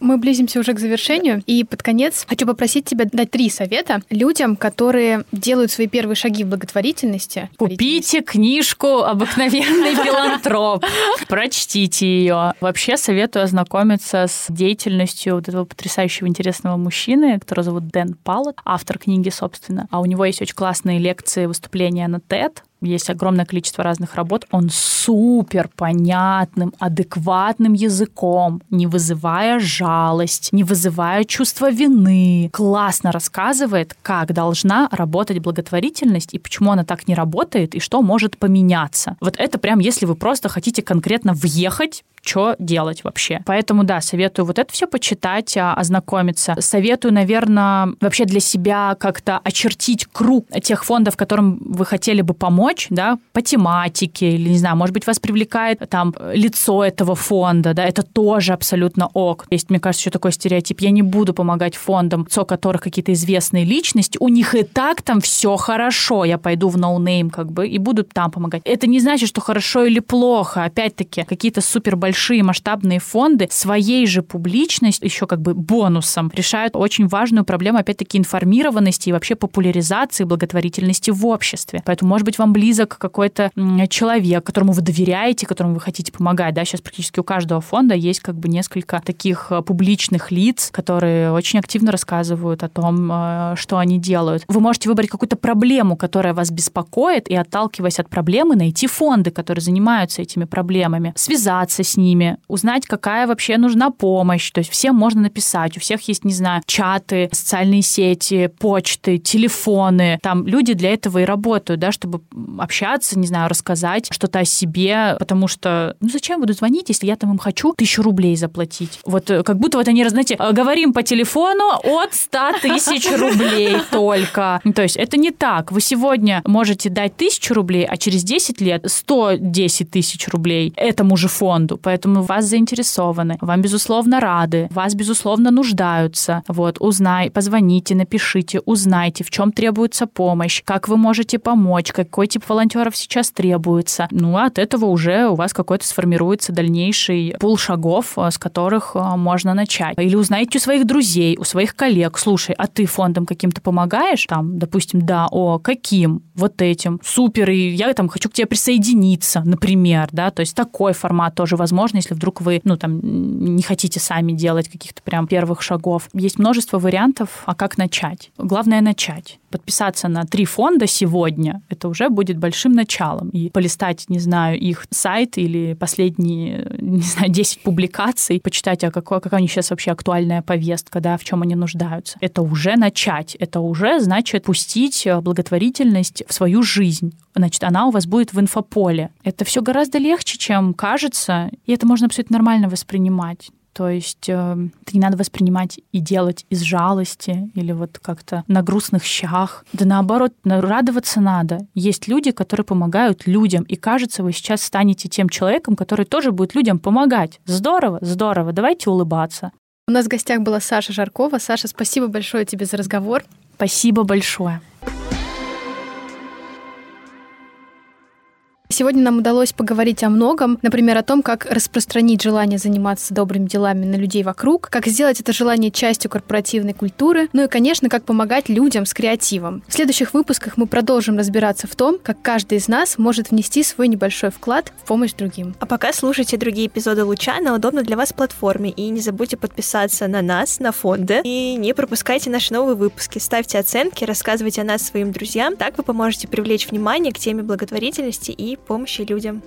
Мы близимся уже к завершению, и под конец хочу попросить тебя дать три совета людям, которые делают свои первые шаги в благотворительности. Купите книжку «Обыкновенный филантроп», прочтите ее. Вообще советую ознакомиться с деятельностью вот этого потрясающего интересного мужчины, которого зовут Дэн Паллет, автор книги, собственно. А у него есть очень классные лекции, выступления на TED, есть огромное количество разных работ, он супер понятным, адекватным языком, не вызывая жалость, не вызывая чувство вины, классно рассказывает, как должна работать благотворительность и почему она так не работает и что может поменяться. Вот это прям, если вы просто хотите конкретно въехать что делать вообще. Поэтому, да, советую вот это все почитать, а, ознакомиться. Советую, наверное, вообще для себя как-то очертить круг тех фондов, которым вы хотели бы помочь, да, по тематике, или, не знаю, может быть, вас привлекает там лицо этого фонда, да, это тоже абсолютно ок. Есть, мне кажется, еще такой стереотип. Я не буду помогать фондам, лицо которых какие-то известные личности, у них и так там все хорошо, я пойду в no name, как бы, и буду там помогать. Это не значит, что хорошо или плохо. Опять-таки, какие-то супер большие масштабные фонды своей же публичностью, еще как бы бонусом, решают очень важную проблему, опять-таки, информированности и вообще популяризации благотворительности в обществе. Поэтому, может быть, вам близок какой-то человек, которому вы доверяете, которому вы хотите помогать. Да, сейчас практически у каждого фонда есть как бы несколько таких э, публичных лиц, которые очень активно рассказывают о том, э, что они делают. Вы можете выбрать какую-то проблему, которая вас беспокоит, и отталкиваясь от проблемы, найти фонды, которые занимаются этими проблемами, связаться с ними, узнать, какая вообще нужна помощь. То есть всем можно написать, у всех есть, не знаю, чаты, социальные сети, почты, телефоны. Там люди для этого и работают, да, чтобы общаться, не знаю, рассказать что-то о себе, потому что, ну зачем буду звонить, если я там им хочу тысячу рублей заплатить? Вот э, как будто вот они, знаете, э, говорим по телефону от 100 тысяч рублей только. То есть это не так. Вы сегодня можете дать тысячу рублей, а через 10 лет 110 тысяч рублей этому же фонду. Поэтому вас заинтересованы, вам, безусловно, рады, вас, безусловно, нуждаются. Вот, узнай, позвоните, напишите, узнайте, в чем требуется помощь, как вы можете помочь, какой тип волонтеров сейчас требуется. Ну, от этого уже у вас какой-то сформируется дальнейший пул шагов, э, с которых э, можно начать. Или узнайте у своих друзей, у своих коллег, слушай, а ты фондом каким-то помогаешь? Там, допустим, да, о, каким? Вот этим. Супер, и я там хочу к тебе присоединиться, например, да, то есть такой формат тоже возможно, если вдруг вы, ну, там, не хотите сами делать каких-то прям первых шагов. Есть множество вариантов, а как начать. Главное начать. Подписаться на три фонда сегодня, это уже будет большим началом. И полистать, не знаю, их сайт или последние, не знаю, 10 публикаций, почитать, а какой, какая у них сейчас вообще актуальная повестка, да, в чем они нуждаются. Это уже начать. Это уже значит пустить благотворительность в свою жизнь. Значит, она у вас будет в инфополе. Это все гораздо легче, чем кажется, и это можно абсолютно нормально воспринимать. То есть э, это не надо воспринимать и делать из жалости или вот как-то на грустных щах. Да наоборот, радоваться надо. Есть люди, которые помогают людям, и кажется, вы сейчас станете тем человеком, который тоже будет людям помогать. Здорово, здорово, давайте улыбаться. У нас в гостях была Саша Жаркова. Саша, спасибо большое тебе за разговор. Спасибо большое. Сегодня нам удалось поговорить о многом, например, о том, как распространить желание заниматься добрыми делами на людей вокруг, как сделать это желание частью корпоративной культуры, ну и, конечно, как помогать людям с креативом. В следующих выпусках мы продолжим разбираться в том, как каждый из нас может внести свой небольшой вклад в помощь другим. А пока слушайте другие эпизоды Луча на удобной для вас платформе и не забудьте подписаться на нас, на фонды и не пропускайте наши новые выпуски. Ставьте оценки, рассказывайте о нас своим друзьям, так вы поможете привлечь внимание к теме благотворительности и помощи людям.